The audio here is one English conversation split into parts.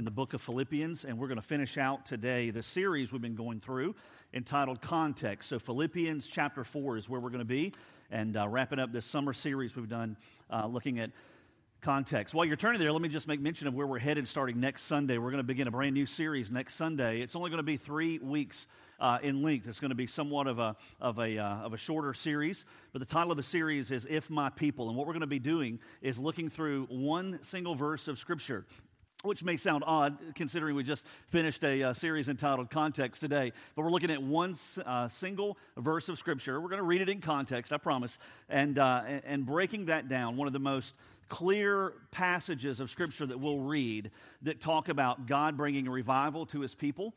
in the book of Philippians, and we're going to finish out today the series we've been going through entitled Context. So, Philippians chapter 4 is where we're going to be, and uh, wrapping up this summer series we've done uh, looking at context. While you're turning there, let me just make mention of where we're headed starting next Sunday. We're going to begin a brand new series next Sunday. It's only going to be three weeks uh, in length. It's going to be somewhat of a, of, a, uh, of a shorter series, but the title of the series is If My People. And what we're going to be doing is looking through one single verse of Scripture which may sound odd considering we just finished a uh, series entitled Context today. But we're looking at one uh, single verse of Scripture. We're going to read it in context, I promise, and, uh, and breaking that down. One of the most clear passages of Scripture that we'll read that talk about God bringing revival to his people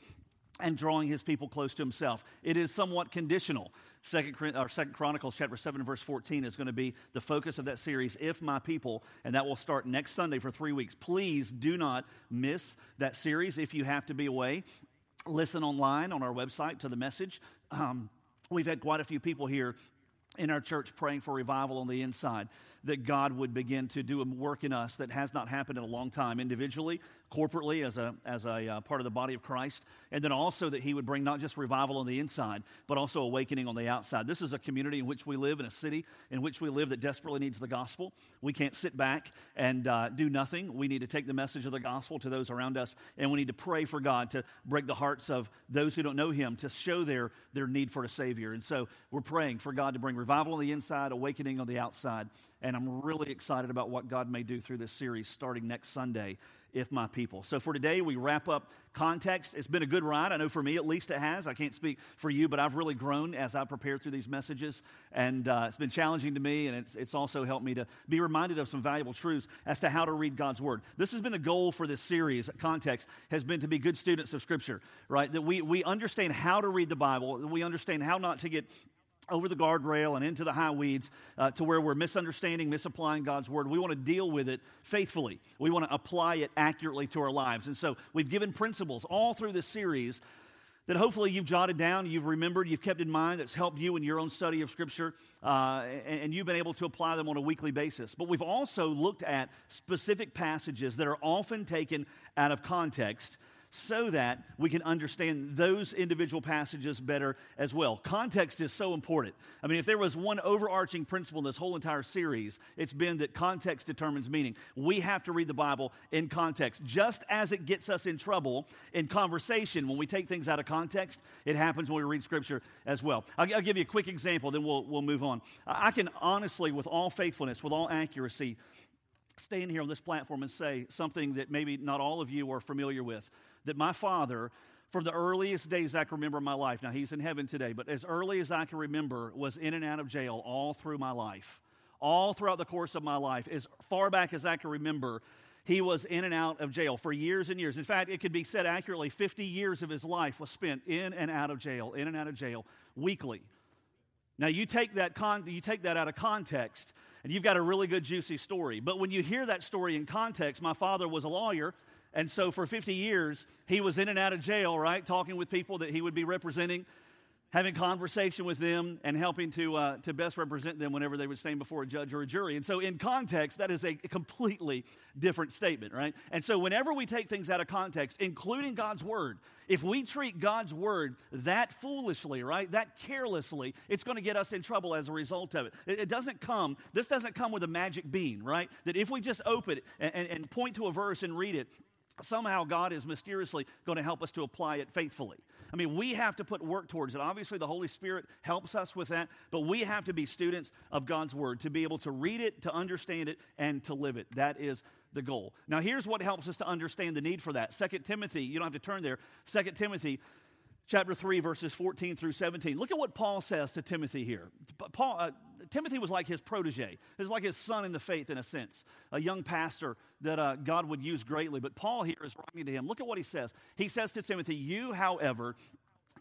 and drawing his people close to himself. It is somewhat conditional. Second, or Second Chronicles chapter 7 verse 14 is going to be the focus of that series, If My People, and that will start next Sunday for three weeks. Please do not miss that series if you have to be away. Listen online on our website to the message. Um, we've had quite a few people here in our church praying for revival on the inside that God would begin to do a work in us that has not happened in a long time, individually, corporately, as a, as a uh, part of the body of Christ, and then also that He would bring not just revival on the inside, but also awakening on the outside. This is a community in which we live, in a city in which we live that desperately needs the gospel. We can't sit back and uh, do nothing. We need to take the message of the gospel to those around us, and we need to pray for God to break the hearts of those who don't know Him, to show their, their need for a Savior. And so we're praying for God to bring revival on the inside, awakening on the outside. And I'm really excited about what God may do through this series starting next Sunday, If My People. So for today, we wrap up context. It's been a good ride. I know for me, at least it has. I can't speak for you, but I've really grown as I've prepared through these messages. And uh, it's been challenging to me, and it's, it's also helped me to be reminded of some valuable truths as to how to read God's Word. This has been the goal for this series, context, has been to be good students of Scripture, right? That we, we understand how to read the Bible, we understand how not to get over the guardrail and into the high weeds uh, to where we're misunderstanding, misapplying God's word. We want to deal with it faithfully. We want to apply it accurately to our lives. And so we've given principles all through this series that hopefully you've jotted down, you've remembered, you've kept in mind, that's helped you in your own study of Scripture, uh, and, and you've been able to apply them on a weekly basis. But we've also looked at specific passages that are often taken out of context so that we can understand those individual passages better as well. Context is so important. I mean, if there was one overarching principle in this whole entire series, it's been that context determines meaning. We have to read the Bible in context. Just as it gets us in trouble in conversation when we take things out of context, it happens when we read Scripture as well. I'll, I'll give you a quick example, then we'll, we'll move on. I can honestly, with all faithfulness, with all accuracy, stand here on this platform and say something that maybe not all of you are familiar with that my father, from the earliest days I can remember in my life, now he's in heaven today, but as early as I can remember, was in and out of jail all through my life. All throughout the course of my life, as far back as I can remember, he was in and out of jail for years and years. In fact, it could be said accurately 50 years of his life was spent in and out of jail, in and out of jail, weekly. Now, you take that, con- you take that out of context, and you've got a really good, juicy story. But when you hear that story in context, my father was a lawyer. And so for 50 years, he was in and out of jail, right? Talking with people that he would be representing, having conversation with them, and helping to, uh, to best represent them whenever they would stand before a judge or a jury. And so, in context, that is a completely different statement, right? And so, whenever we take things out of context, including God's word, if we treat God's word that foolishly, right, that carelessly, it's going to get us in trouble as a result of it. It, doesn't come, this doesn't come with a magic bean, right? That if we just open it and, and, and point to a verse and read it, somehow God is mysteriously going to help us to apply it faithfully. I mean, we have to put work towards it. Obviously, the Holy Spirit helps us with that, but we have to be students of God's Word to be able to read it, to understand it, and to live it. That is the goal. Now, here's what helps us to understand the need for that. Second Timothy, you don't have to turn there. Second Timothy chapter 3 verses 14 through 17 look at what paul says to timothy here paul, uh, timothy was like his protege. It was like his son in the faith in a sense a young pastor that uh, god would use greatly. But paul here is writing to him. Look at what he says. He says to timothy you however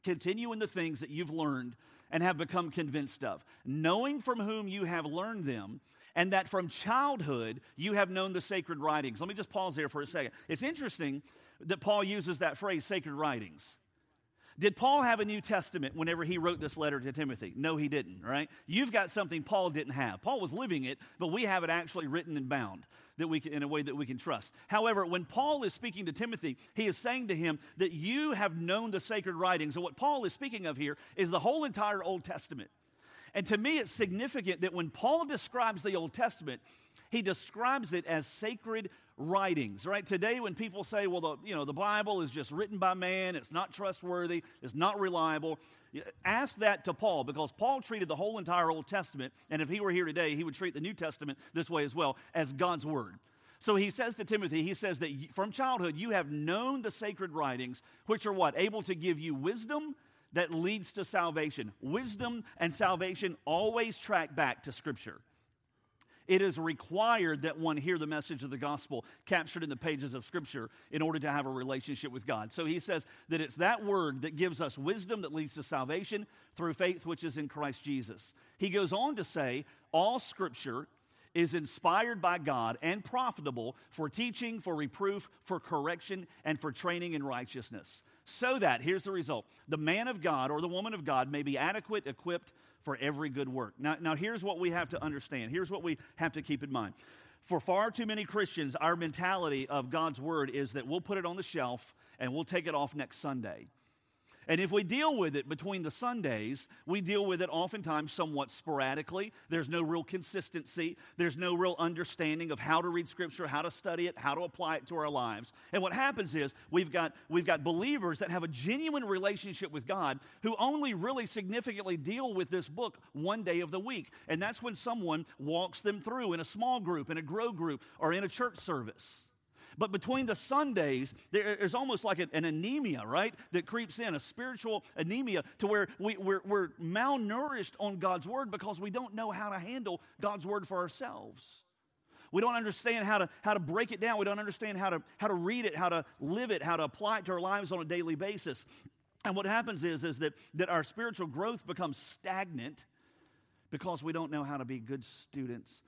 continue in the things that you've learned and have become convinced of knowing from whom you have learned them and that from childhood you have known the sacred writings. Let me just pause there for a second. It's interesting that paul uses that phrase sacred writings Did Paul have a New Testament whenever he wrote this letter to Timothy? No, he didn't, right? You've got something Paul didn't have. Paul was living it, but we have it actually written and bound that we can, in a way that we can trust. However, when Paul is speaking to Timothy, he is saying to him that you have known the sacred writings. And what Paul is speaking of here is the whole entire Old Testament. And to me, it's significant that when Paul describes the Old Testament, he describes it as sacred writings, right? Today, when people say, well, the, you know, the Bible is just written by man, it's not trustworthy, it's not reliable, ask that to Paul because Paul treated the whole entire Old Testament, and if he were here today, he would treat the New Testament this way as well, as God's Word. So he says to Timothy, he says that from childhood you have known the sacred writings, which are what? Able to give you wisdom that leads to salvation. Wisdom and salvation always track back to Scripture. It is required that one hear the message of the gospel captured in the pages of Scripture in order to have a relationship with God. So he says that it's that word that gives us wisdom that leads to salvation through faith which is in Christ Jesus. He goes on to say, all Scripture is inspired by God and profitable for teaching, for reproof, for correction, and for training in righteousness. So that, here's the result the man of God or the woman of God may be adequate, equipped for every good work. Now, now here's what we have to understand. Here's what we have to keep in mind. For far too many Christians, our mentality of God's word is that we'll put it on the shelf and we'll take it off next Sunday. And if we deal with it between the Sundays, we deal with it oftentimes somewhat sporadically. There's no real consistency. There's no real understanding of how to read Scripture, how to study it, how to apply it to our lives. And what happens is we've got, we've got believers that have a genuine relationship with God who only really significantly deal with this book one day of the week. And that's when someone walks them through in a small group, in a grow group, or in a church service. But between the Sundays, there's almost like an anemia, right? That creeps in, a spiritual anemia to where we, we're, we're malnourished on God's Word because we don't know how to handle God's Word for ourselves. We don't understand how to, how to break it down. We don't understand how to, how to read it, how to live it, how to apply it to our lives on a daily basis. And what happens is, is that, that our spiritual growth becomes stagnant because we don't know how to be good students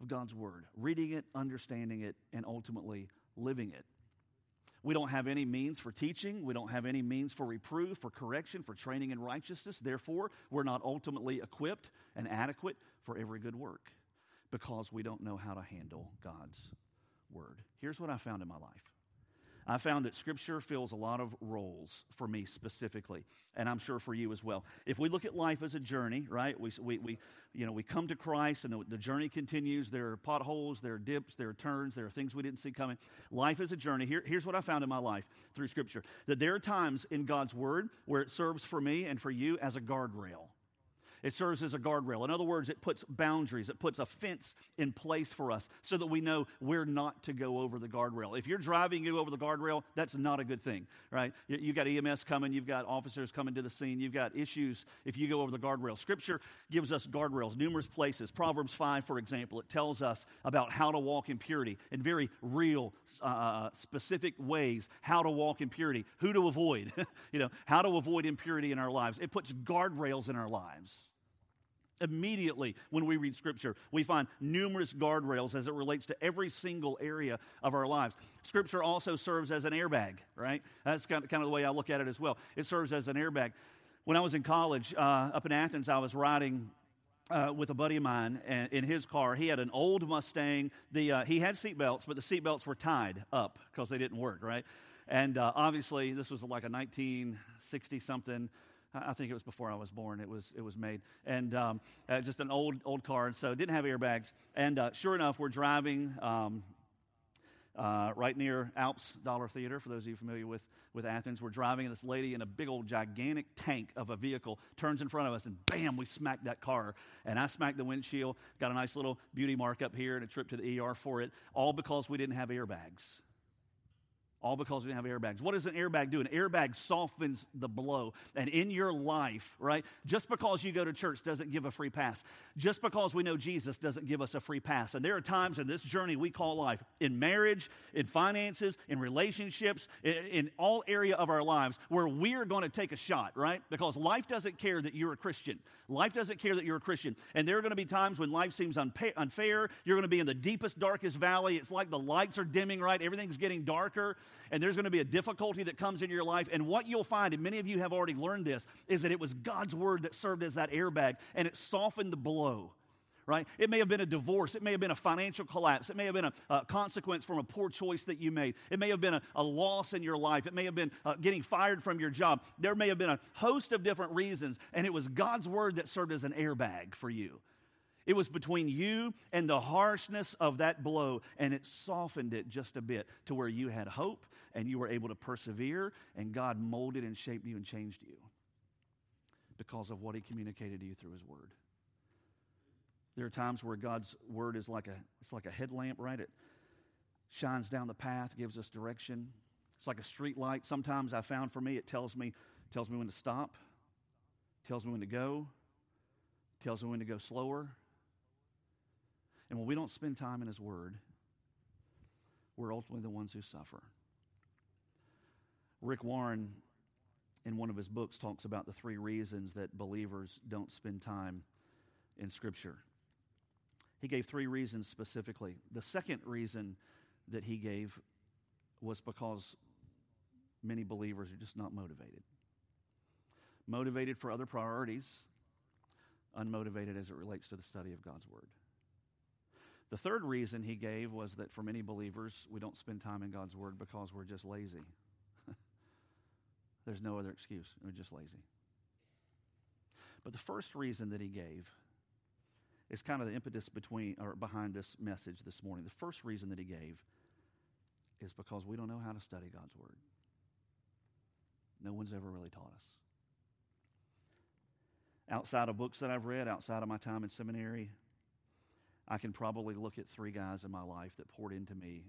of God's Word, reading it, understanding it, and ultimately living it. We don't have any means for teaching. We don't have any means for reproof, for correction, for training in righteousness. Therefore, we're not ultimately equipped and adequate for every good work because we don't know how to handle God's Word. Here's what I found in my life I found that Scripture fills a lot of roles for me specifically, and I'm sure for you as well. If we look at life as a journey, right? We, we, we you know, we come to Christ and the, the journey continues. There are potholes, there are dips, there are turns, there are things we didn't see coming. Life is a journey. Here, here's what I found in my life through Scripture that there are times in God's Word where it serves for me and for you as a guardrail. It serves as a guardrail. In other words, it puts boundaries, it puts a fence in place for us so that we know we're not to go over the guardrail. If you're driving, you over the guardrail, that's not a good thing, right? You've got EMS coming, you've got officers coming to the scene, you've got issues if you go over the guardrail. Scripture gives us guardrails, numerous places. Proverbs 5, for example, it tells us about how to walk in purity in very real, uh, uh specific ways, how to walk in purity, who to avoid, you know, how to avoid impurity in our lives. It puts guardrails in our lives. Immediately, when we read Scripture, we find numerous guardrails as it relates to every single area of our lives. Scripture also serves as an airbag, right? That's kind of, kind of the way I look at it as well. It serves as an airbag. When I was in college uh, up in Athens, I was riding uh, with a buddy of mine in his car. He had an old Mustang. The, uh, he had seatbelts, but the seatbelts were tied up because they didn't work, right? And uh, obviously, this was like a 1960 something I think it was before I was born. It was it was made, and um, uh, just an old old car, so it didn't have airbags. And uh, sure enough, we're driving um, uh, right near Alps Dollar Theater. For those of you familiar with with Athens, we're driving, and this lady in a big old gigantic tank of a vehicle turns in front of us, and bam, we smacked that car. And I smacked the windshield, got a nice little beauty mark up here, and a trip to the ER for it, all because we didn't have airbags. All because we have airbags. What does an airbag do? An airbag softens the blow. And in your life, right, just because you go to church doesn't give a free pass. Just because we know Jesus doesn't give us a free pass. And there are times in this journey we call life, in marriage, in finances, in relationships, in, in all area of our lives, where we are going to take a shot, right? Because life doesn't care that you're a Christian. Life doesn't care that you're a Christian. And there are going to be times when life seems unpa- unfair. You're going to be in the deepest, darkest valley. It's like the lights are dimming, right? Everything's getting darker and there's going to be a difficulty that comes in your life. And what you'll find, and many of you have already learned this, is that it was God's word that served as that airbag and it softened the blow right? It may have been a divorce. It may have been a financial collapse. It may have been a, a consequence from a poor choice that you made. It may have been a, a loss in your life. It may have been uh, getting fired from your job. There may have been a host of different reasons, and it was God's word that served as an airbag for you. It was between you and the harshness of that blow, and it softened it just a bit to where you had hope and you were able to persevere, and God molded and shaped you and changed you because of what He communicated to you through His Word. There are times where God's Word is like a, it's like a headlamp, right? It shines down the path, gives us direction. It's like a street light. Sometimes I found for me, it tells me, tells me when to stop, tells me when to go, tells me when to go slower, and when we don't spend time in His Word, we're ultimately the ones who suffer. Rick Warren, in one of his books, talks about the three reasons that believers don't spend time in Scripture. He gave three reasons specifically. The second reason that he gave was because many believers are just not motivated. Motivated for other priorities, unmotivated as it relates to the study of God's Word. The third reason he gave was that for many believers, we don't spend time in God's Word because we're just lazy. There's no other excuse. We're just lazy. But the first reason that he gave is kind of the impetus between or behind this message this morning. The first reason that he gave is because we don't know how to study God's Word. No one's ever really taught us. Outside of books that I've read, outside of my time in seminary, I can probably look at three guys in my life that poured into me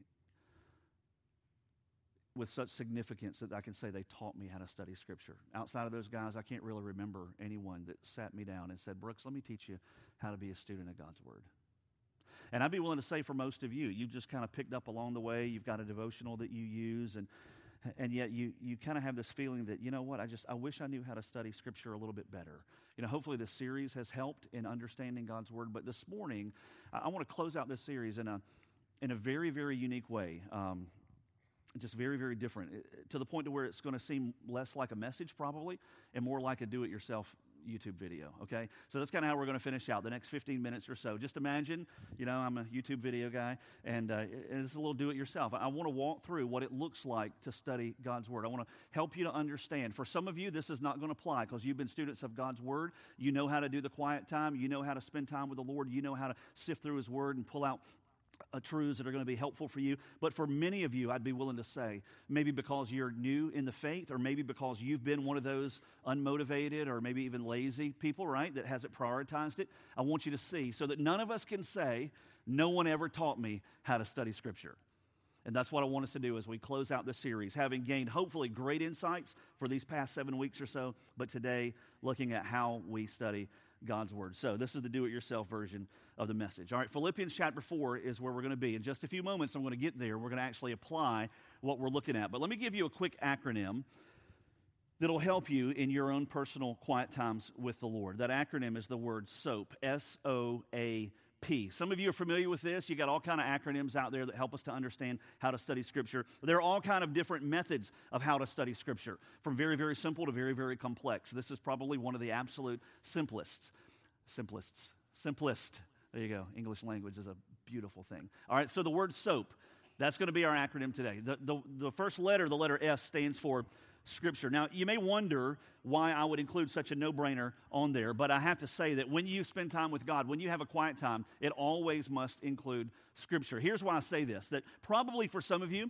with such significance that I can say they taught me how to study Scripture. Outside of those guys, I can't really remember anyone that sat me down and said, Brooks, let me teach you how to be a student of God's Word. And I'd be willing to say for most of you, you've just kind of picked up along the way. You've got a devotional that you use, and and yet you, you kind of have this feeling that you know what i just i wish i knew how to study scripture a little bit better. You know hopefully this series has helped in understanding god's word but this morning i, I want to close out this series in a in a very very unique way um, just very very different to the point to where it's going to seem less like a message probably and more like a do-it-yourself YouTube video, okay? So that's kind of how we're going to finish out the next 15 minutes or so. Just imagine, you know, I'm a YouTube video guy, and, uh, it's a little do it yourself. I want to walk through what it looks like to study God's Word. I want to help you to understand. For some of you, this is not going to apply because you've been students of God's Word. You know how to do the quiet time, you know how to spend time with the Lord, you know how to sift through His Word and pull out uh, truths that are going to be helpful for you. But for many of you, I'd be willing to say, maybe because you're new in the faith, or maybe because you've been one of those unmotivated or maybe even lazy people, right, that hasn't prioritized it, I want you to see so that none of us can say, no one ever taught me how to study Scripture. And that's what I want us to do as we close out this series, having gained hopefully great insights for these past seven weeks or so, but today looking at how we study God's Word. So, this is the do it yourself version of the message. All right, Philippians chapter 4 is where we're going to be. In just a few moments, I'm going to get there. We're going to actually apply what we're looking at. But let me give you a quick acronym that'll help you in your own personal quiet times with the Lord. That acronym is the word SOAP, S O A P. Some of you are familiar with this. You got all kind of acronyms out there that help us to understand how to study scripture. There are all kind of different methods of how to study scripture, from very very simple to very very complex. This is probably one of the absolute simplest. Simplest. Simplest. There you go. English language is a beautiful thing. All right, so the word soap, that's going to be our acronym today. The, the, the first letter, the letter S, stands for Scripture. Now, you may wonder why I would include such a no brainer on there, but I have to say that when you spend time with God, when you have a quiet time, it always must include Scripture. Here's why I say this that probably for some of you,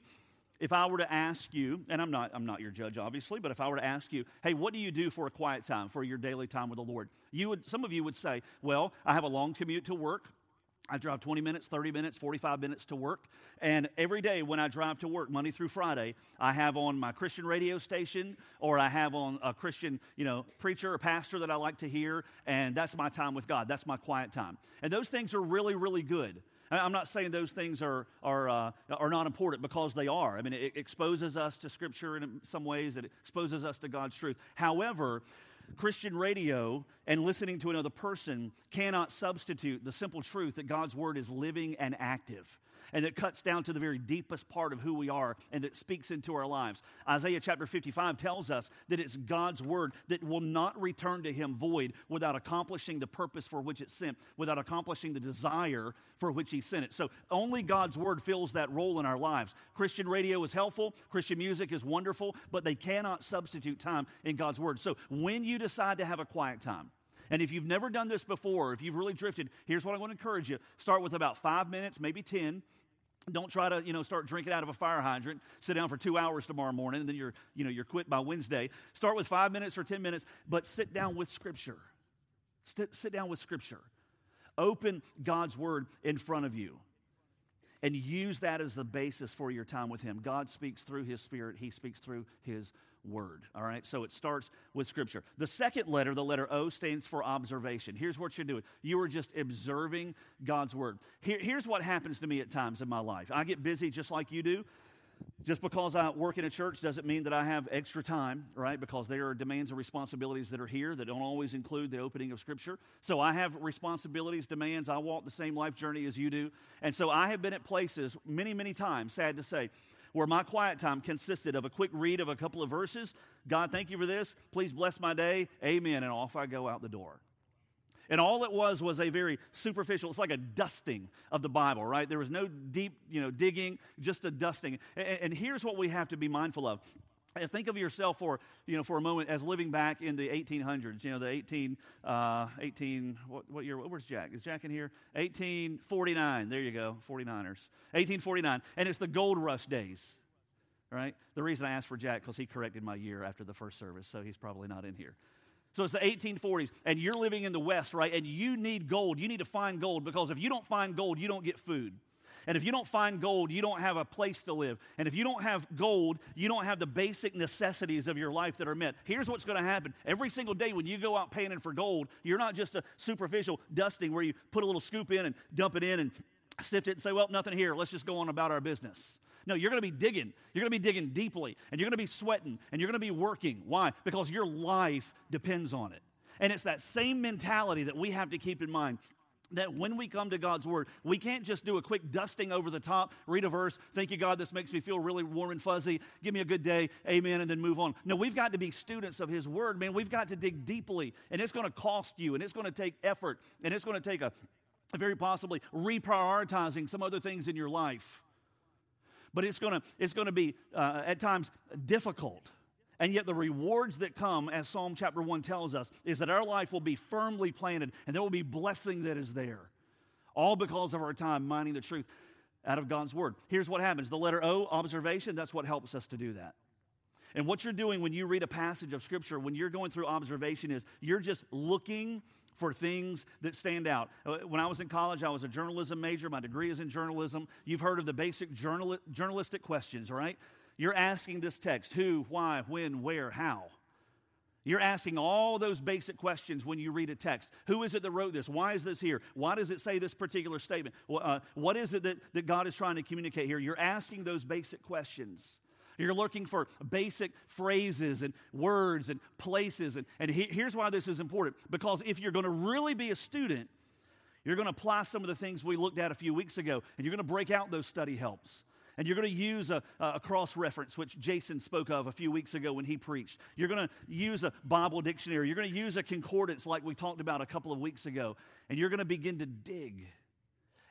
if I were to ask you, and I'm not, I'm not your judge, obviously, but if I were to ask you, hey, what do you do for a quiet time, for your daily time with the Lord? You would, some of you would say, well, I have a long commute to work. I drive 20 minutes, 30 minutes, 45 minutes to work. And every day when I drive to work, Monday through Friday, I have on my Christian radio station or I have on a Christian, you know, preacher or pastor that I like to hear. And that's my time with God. That's my quiet time. And those things are really, really good. I'm not saying those things are, are, uh, are not important because they are. I mean, it exposes us to Scripture in some ways, it exposes us to God's truth. However, Christian radio and listening to another person cannot substitute the simple truth that God's Word is living and active. And that cuts down to the very deepest part of who we are and that speaks into our lives. Isaiah chapter 55 tells us that it's God's word that will not return to him void without accomplishing the purpose for which it's sent, without accomplishing the desire for which he sent it. So only God's word fills that role in our lives. Christian radio is helpful, Christian music is wonderful, but they cannot substitute time in God's word. So when you decide to have a quiet time, and if you've never done this before, if you've really drifted, here's what I want to encourage you. Start with about five minutes, maybe 10. Don't try to, you know, start drinking out of a fire hydrant. Sit down for two hours tomorrow morning, and then you're, you know, you're quit by Wednesday. Start with five minutes or 10 minutes, but sit down with Scripture. Sit, sit down with Scripture. Open God's Word in front of you and use that as the basis for your time with Him. God speaks through His Spirit, He speaks through His word. All right, so it starts with scripture. The second letter, the letter O, stands for observation. Here's what you're doing you are just observing God's word. Here, here's what happens to me at times in my life I get busy just like you do. Just because I work in a church doesn't mean that I have extra time, right? Because there are demands and responsibilities that are here that don't always include the opening of Scripture. So I have responsibilities, demands. I walk the same life journey as you do. And so I have been at places many, many times, sad to say, where my quiet time consisted of a quick read of a couple of verses. God, thank you for this. Please bless my day. Amen. And off I go out the door. And all it was was a very superficial, it's like a dusting of the Bible, right? There was no deep, you know, digging, just a dusting. And, and here's what we have to be mindful of think of yourself for you know for a moment as living back in the 1800s you know the 18 uh, 18 what, what year where's jack? Is jack in here? 1849 there you go 49ers 1849 and it's the gold rush days right? The reason i asked for jack because he corrected my year after the first service so he's probably not in here. So it's the 1840s and you're living in the west right? And you need gold. You need to find gold because if you don't find gold you don't get food and if you don't find gold, you don't have a place to live. And if you don't have gold, you don't have the basic necessities of your life that are met. Here's what's going to happen every single day when you go out panning for gold, you're not just a superficial dusting where you put a little scoop in and dump it in and sift it and say, well, nothing here. Let's just go on about our business. No, you're going to be digging. You're going to be digging deeply, and you're going to be sweating, and you're going to be working. Why? Because your life depends on it. And it's that same mentality that we have to keep in mind that when we come to God's Word, we can't just do a quick dusting over the top, read a verse, thank you, God, this makes me feel really warm and fuzzy, give me a good day, amen, and then move on. No, we've got to be students of His Word, man. We've got to dig deeply, and it's going to cost you, and it's going to take effort, and it's going to take a, very possibly reprioritizing some other things in your life. But it's going to, it's going to be, uh, at times, difficult. And yet, the rewards that come, as Psalm chapter 1 tells us, is that our life will be firmly planted and there will be blessing that is there. All because of our time mining the truth out of God's word. Here's what happens the letter O, observation, that's what helps us to do that. And what you're doing when you read a passage of scripture, when you're going through observation, is you're just looking for things that stand out. Uh, when I was in college, I was a journalism major. My degree is in journalism. You've heard of the basic journal- journalistic questions, right? You're asking this text who, why, when, where, how. You're asking all those basic questions when you read a text. Who is it that wrote this? Why is this here? Why does it say this particular statement? Uh, what is it that, that God is trying to communicate here? You're asking those basic questions. You're looking for basic phrases and words and places. And, and he, here's why this is important because if you're going to really be a student, you're going to apply some of the things we looked at a few weeks ago, and you're going to break out those study helps. And you're going to use a, a cross reference, which Jason spoke of a few weeks ago when he preached. You're going to use a Bible dictionary. You're going to use a concordance like we talked about a couple of weeks ago. And you're going to begin to dig.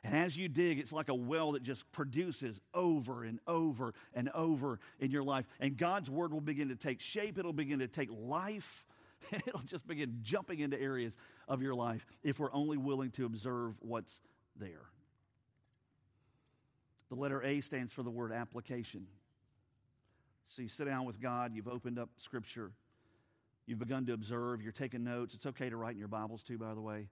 And as you dig, it's like a well that just produces over and over and over in your life. And God's word will begin to take shape, it'll begin to take life, it'll just begin jumping into areas of your life if we're only willing to observe what's there. The letter A stands for the word application. So you sit down with God, you've opened up Scripture, you've begun to observe, you're taking notes. It's okay to write in your Bibles too, by the way.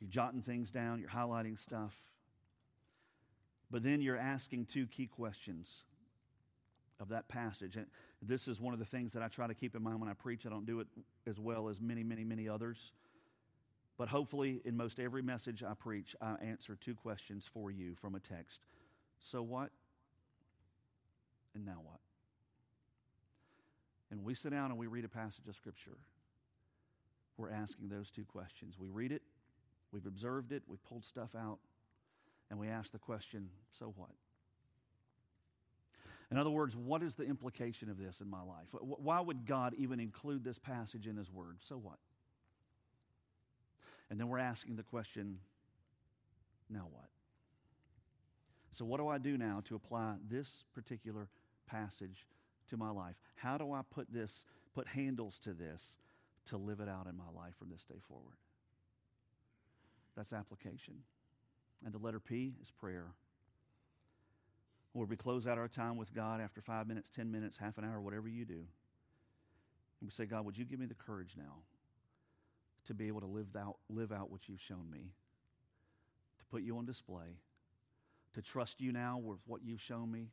You're jotting things down, you're highlighting stuff. But then you're asking two key questions of that passage. And this is one of the things that I try to keep in mind when I preach. I don't do it as well as many, many, many others. But hopefully, in most every message I preach, I answer two questions for you from a text. So what? And now what? And we sit down and we read a passage of Scripture. We're asking those two questions. We read it, we've observed it, we've pulled stuff out, and we ask the question, so what? In other words, what is the implication of this in my life? Why would God even include this passage in His Word? So what? And then we're asking the question, now what? So, what do I do now to apply this particular passage to my life? How do I put this, put handles to this to live it out in my life from this day forward? That's application. And the letter P is prayer where we close out our time with God after five minutes, 10 minutes, half an hour, whatever you do. And we say, God, would you give me the courage now to be able to live out, live out what you've shown me, to put you on display, to trust you now with what you've shown me,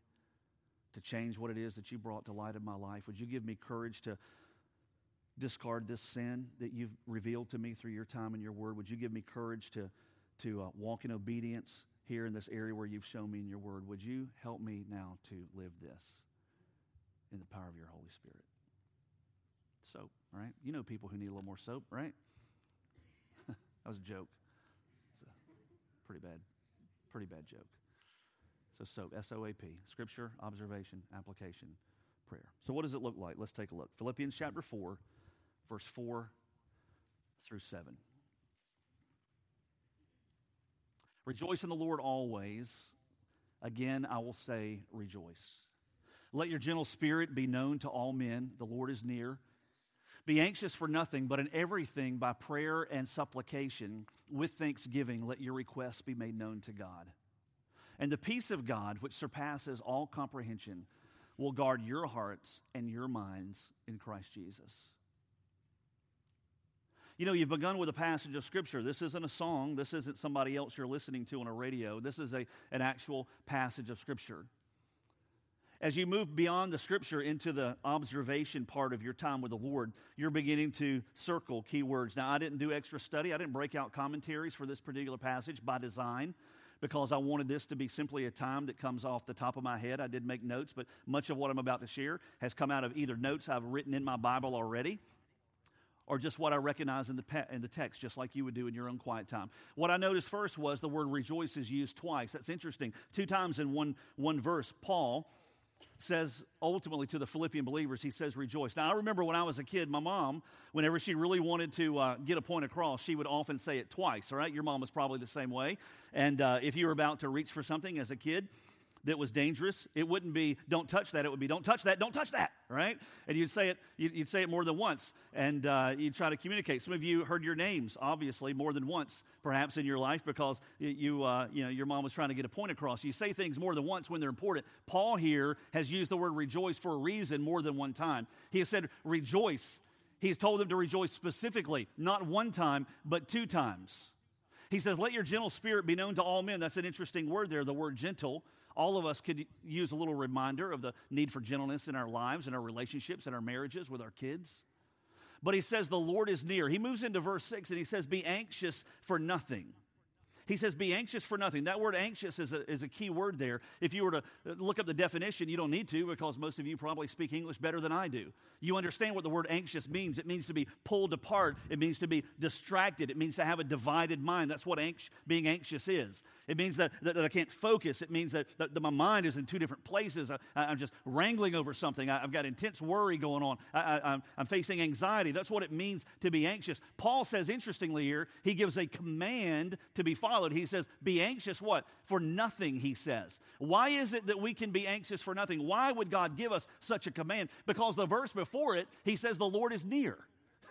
to change what it is that you brought to light in my life? Would you give me courage to discard this sin that you've revealed to me through your time and your word? Would you give me courage to, to uh, walk in obedience? here in this area where you've shown me in your word. Would you help me now to live this in the power of your Holy Spirit? Soap, right? You know people who need a little more soap, right? That was a joke. It's a pretty bad, pretty bad joke. So, soap, S O A P, scripture, observation, application, prayer. So, what does it look like? Let's take a look. Philippians chapter 4, verse 4 through 7. Rejoice in the Lord always. Again, I will say, rejoice. Let your gentle spirit be known to all men. The Lord is near. Be anxious for nothing, but in everything, by prayer and supplication, with thanksgiving, let your requests be made known to God. And the peace of God, which surpasses all comprehension, will guard your hearts and your minds in Christ Jesus. You know, you've begun with a passage of Scripture. This isn't a song. This isn't somebody else you're listening to on a radio. This is a, an actual passage of Scripture. As you move beyond the Scripture into the observation part of your time with the Lord, you're beginning to circle key words. Now, I didn't do extra study, I didn't break out commentaries for this particular passage by design because I wanted this to be simply a time that comes off the top of my head. I did make notes, but much of what I'm about to share has come out of either notes I've written in my Bible already or just what I recognize in the, pe- in the text, just like you would do in your own quiet time. What I noticed first was the word rejoice is used twice. That's interesting. Two times in one, one verse, Paul says ultimately to the Philippian believers, he says, rejoice. Now, I remember when I was a kid, my mom, whenever she really wanted to uh, get a point across, she would often say it twice, all right? Your mom was probably the same way. And uh, if you were about to reach for something as a kid, that was dangerous, it wouldn't be don't touch that. It would be don't touch that, don't touch that, right? And you'd say it, you'd say it more than once, and uh, you'd try to communicate. Some of you heard your names, obviously, more than once, perhaps in your life, because you, uh, you know, your mom was trying to get a point across. You say things more than once when they're important. Paul here has used the word rejoice for a reason more than one time. He has said rejoice. He's told them to rejoice specifically, not one time, but two times. He says, Let your gentle spirit be known to all men. That's an interesting word there, the word gentle all of us could use a little reminder of the need for gentleness in our lives and our relationships and our marriages with our kids. But he says the Lord is near. He moves into verse 6 and he says, Be anxious for nothing. He says, Be anxious for nothing. That word anxious is a, is a key word there. If you were to uh, look up the definition, you don't need to because most of you probably speak English better than I do. You understand what the word anxious means. It means to be pulled apart, it means to be distracted, it means to have a divided mind. That's what anx- being anxious is. It means that, that, that, I can't focus, it means that, that, that, my mind is in two different places. I, am just wrangling over something, I, have got intense worry going on, I, I'm facing anxiety. That's what it means to be anxious. Paul says, interestingly, here, he gives a command to be followed followed. He says, Be anxious what? For nothing, he says. Why is it that we can be anxious for nothing? Why would God give us such a command? Because the verse before it, he says, The Lord is near.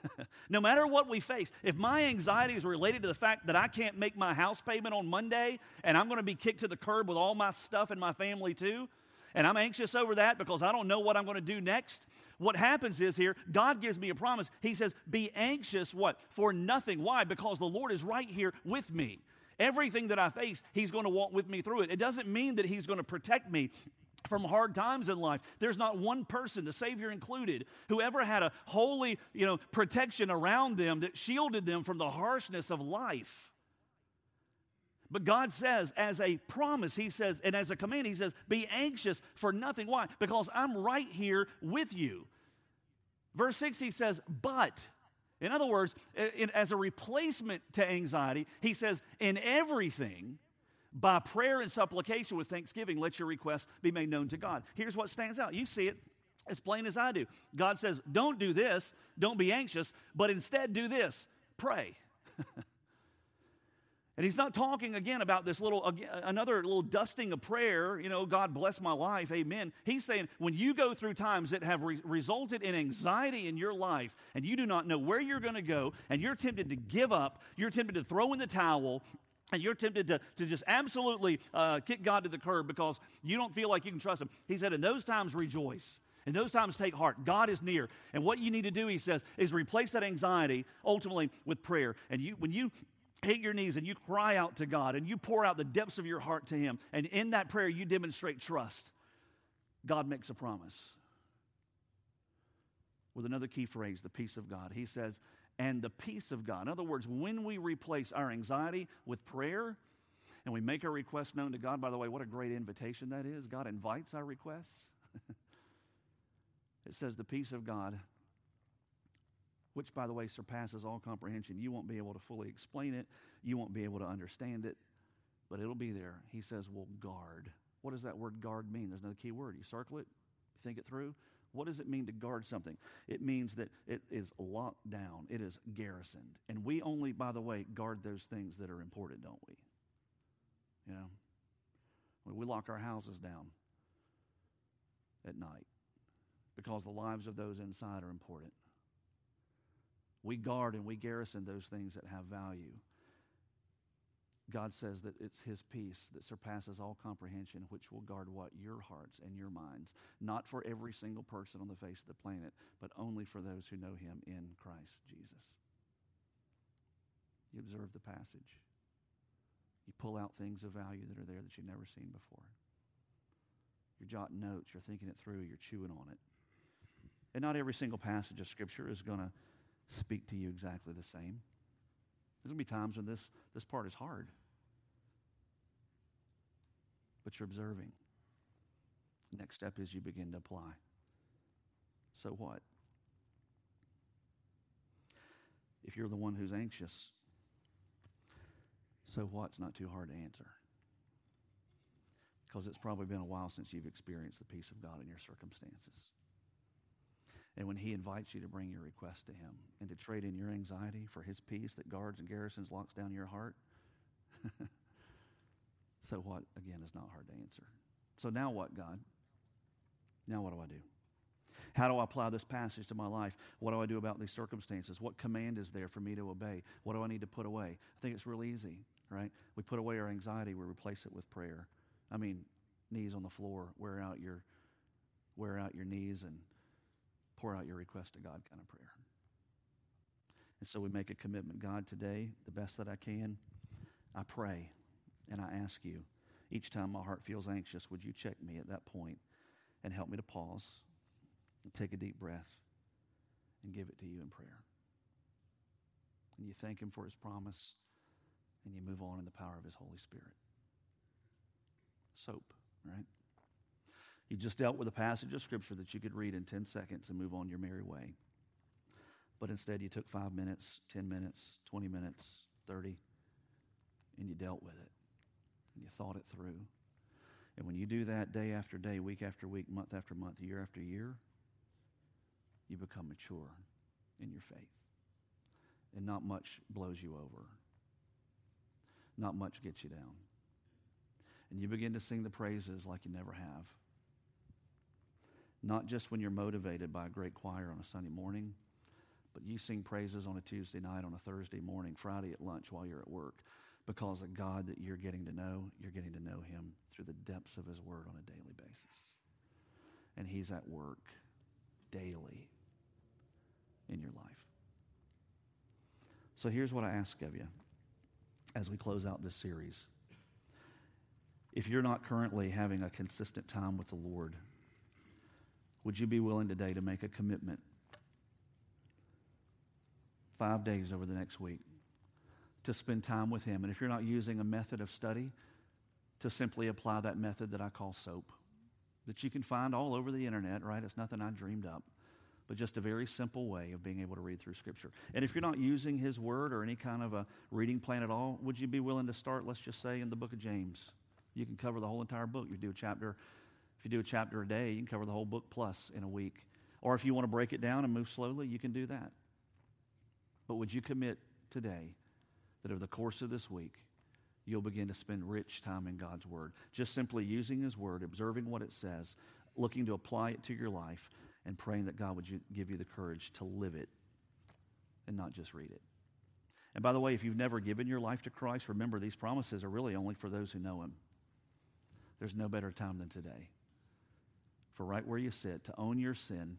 no matter what we face, if my anxiety is related to the fact that I can't make my house payment on Monday and I'm going to be kicked to the curb with all my stuff and my family too, and I'm anxious over that because I don't know what I'm going to do next, what happens is here, God gives me a promise. He says, Be anxious, what? For nothing. Why? Because the Lord is right here with me. Everything that I face, He's going to walk with me through it. It doesn't mean that He's going to protect me from hard times in life. There's not one person, the Savior included, who ever had a holy, you know, protection around them that shielded them from the harshness of life. But God says, as a promise, He says, and as a command, He says, be anxious for nothing. Why? Because I'm right here with you. Verse 6, He says, but in other words, in, as a replacement to anxiety, he says, in everything, By prayer and supplication with thanksgiving, let your requests be made known to God. Here's what stands out. You see it as plain as I do. God says, Don't do this, don't be anxious, but instead do this pray. And he's not talking again about this little, another little dusting of prayer, you know, God bless my life, amen. He's saying when you go through times that have re- resulted in anxiety in your life and you do not know where you're going to go and you're tempted to give up, you're tempted to throw in the towel, and you're tempted to, to just absolutely uh, kick God to the curb because you don't feel like you can trust Him. He said, in those times, rejoice. In those times, take heart. God is near. And what you need to do, he says, is replace that anxiety ultimately with prayer. And you, when you hit your knees and you cry out to God and you pour out the depths of your heart to Him, and in that prayer, you demonstrate trust, God makes a promise. With another key phrase, the peace of God. He says, and the peace of God. In other words, when we replace our anxiety with prayer and we make our request known to God, by the way, what a great invitation that is. God invites our requests. it says, the peace of God which, by the way, surpasses all comprehension. You won't be able to fully explain it, you won't be able to understand it, but it'll be there. He says, We'll guard. What does that word guard mean? There's another key word. You circle it, think it through. What does it mean to guard something? It means that it is locked down, it is garrisoned. And we only, by the way, guard those things that are important, don't we? You know? We lock our houses down at night because the lives of those inside are important. We guard and we garrison those things that have value. God says that it's His peace that surpasses all comprehension, which will guard what? Your hearts and your minds. Not for every single person on the face of the planet, but only for those who know Him in Christ Jesus. You observe the passage. You pull out things of value that are there that you've never seen before. You're jotting notes, you're thinking it through, you're chewing on it. And not every single passage of Scripture is going to speak to you exactly the same. There's going to be times when this, this part is hard. But you're observing. Next step is you begin to apply. So what? If you're the one who's anxious, so what's not too hard to answer? Because it's probably been a while since you've experienced the peace of God in your circumstances. And when He invites you to bring your request to Him and to trade in your anxiety for His peace that guards and garrisons, locks down your heart, so what, again, is not hard to answer. So now what, God? Now what do I do? How do I apply this passage to my life? What do I do about these circumstances? What command is there for me to obey? What do I need to put away? I think it's real easy, right? We put away our anxiety, we replace it with prayer. I mean, knees on the floor, wear out your wear out your knees and pour out your request to God kind of prayer. And so we make a commitment God, today, the best that I can, I pray and I ask you, each time my heart feels anxious, would you check me at that point and help me to pause and take a deep breath and give it to you in prayer? And you thank Him for His promise and you move on in the power of His Holy Spirit. Soap, right? You just dealt with a passage of Scripture that you could read in 10 seconds and move on your merry way. But instead, you took five minutes, 10 minutes, 20 minutes, 30, and you dealt with it. And you thought it through. And when you do that day after day, week after week, month after month, year after year, you become mature in your faith. And not much blows you over, not much gets you down. And you begin to sing the praises like you never have not just when you're motivated by a great choir on a Sunday morning, but you sing praises on a Tuesday night, on a Thursday morning, Friday at lunch while you're at work because of God that you're getting to know, you're getting to know Him through the depths of His Word on a daily basis. And He's at work daily in your life. So here's what I ask of you as we close out this series. If you're not currently having a consistent time with the Lord, would you be willing today to make a commitment? Five days over the next week to spend time with Him. And if you're not using a method of study, to simply apply that method that I call SOAP, that you can find all over the internet, right? It's nothing I dreamed up. but just a very simple way of being able to read through Scripture. And if you're not using His Word or any kind of a reading plan at all, would you be willing to start, let's just say, in the book of James? You can cover the whole entire book. You do a chapter, if you do a chapter a day, you can cover the whole book plus in a week. Or if you want to break it down and move slowly, you can do that. But would you commit today that over the course of this week, you'll begin to spend rich time in God's Word? Just simply using His Word, observing what it says, looking to apply it to your life, and praying that God would give you the courage to live it and not just read it. And by the way, if you've never given your life to Christ, remember these promises are really only for those who know Him. There's no better time than today. For right where you sit, to own your sin,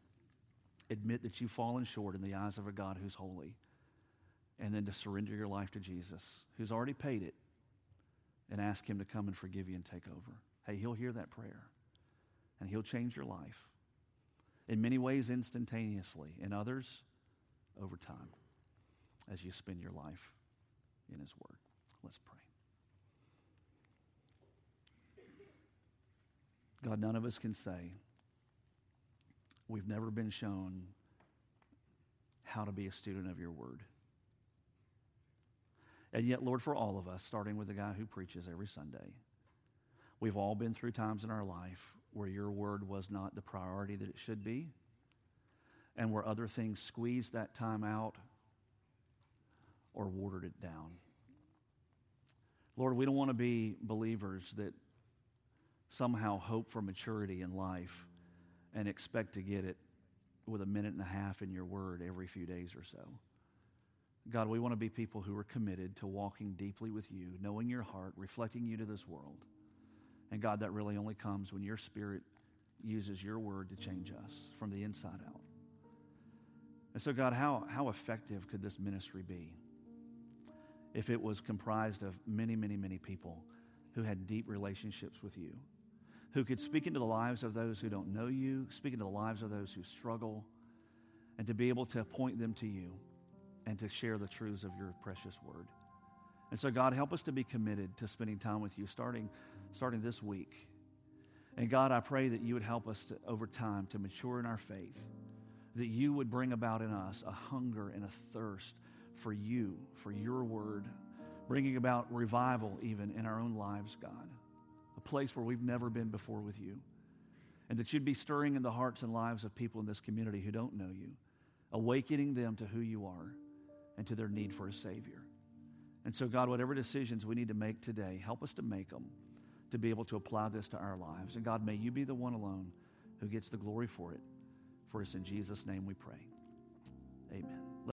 admit that you've fallen short in the eyes of a God who's holy, and then to surrender your life to Jesus, who's already paid it, and ask Him to come and forgive you and take over. Hey, He'll hear that prayer, and He'll change your life in many ways instantaneously, in others over time as you spend your life in His Word. Let's pray. God, none of us can say we've never been shown how to be a student of your Word. And yet, Lord, for all of us, starting with the guy who preaches every Sunday, we've all been through times in our life where your word was not the priority that it should be, and where other things squeezed that time out or watered it down. Lord, we don't want to be believers that somehow hope for maturity in life and expect to get it with a minute and a half in your word every few days or so. God, we want to be people who are committed to walking deeply with you, knowing your heart, reflecting you to this world. And God, that really only comes when your spirit uses your word to change us from the inside out. And so, God, how, how effective could this ministry be if it was comprised of many, many, many people who had deep relationships with you, who could speak into the lives of those who don't know you, speak into the lives of those who struggle, and to be able to point them to you and to share the truths of your precious word. And so, God, help us to be committed to spending time with you starting, starting this week. And God, I pray that you would help us to, over time to mature in our faith, that you would bring about in us a hunger and a thirst for you, for your word, bringing about revival even in our own lives, God, place where we've never been before with you. And that you'd be stirring in the hearts and lives of people in this community who don't know you, awakening them to who you are and to their need for a Savior. And so, God, whatever decisions we need to make today, help us to make them to be able to apply this to our lives. And God, may you be the one alone who gets the glory for it. For us in Jesus' name we pray. Amen.